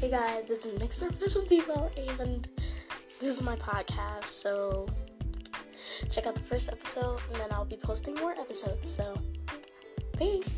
Hey guys, this is Mixer Official People, and this is my podcast. So check out the first episode, and then I'll be posting more episodes. So, peace.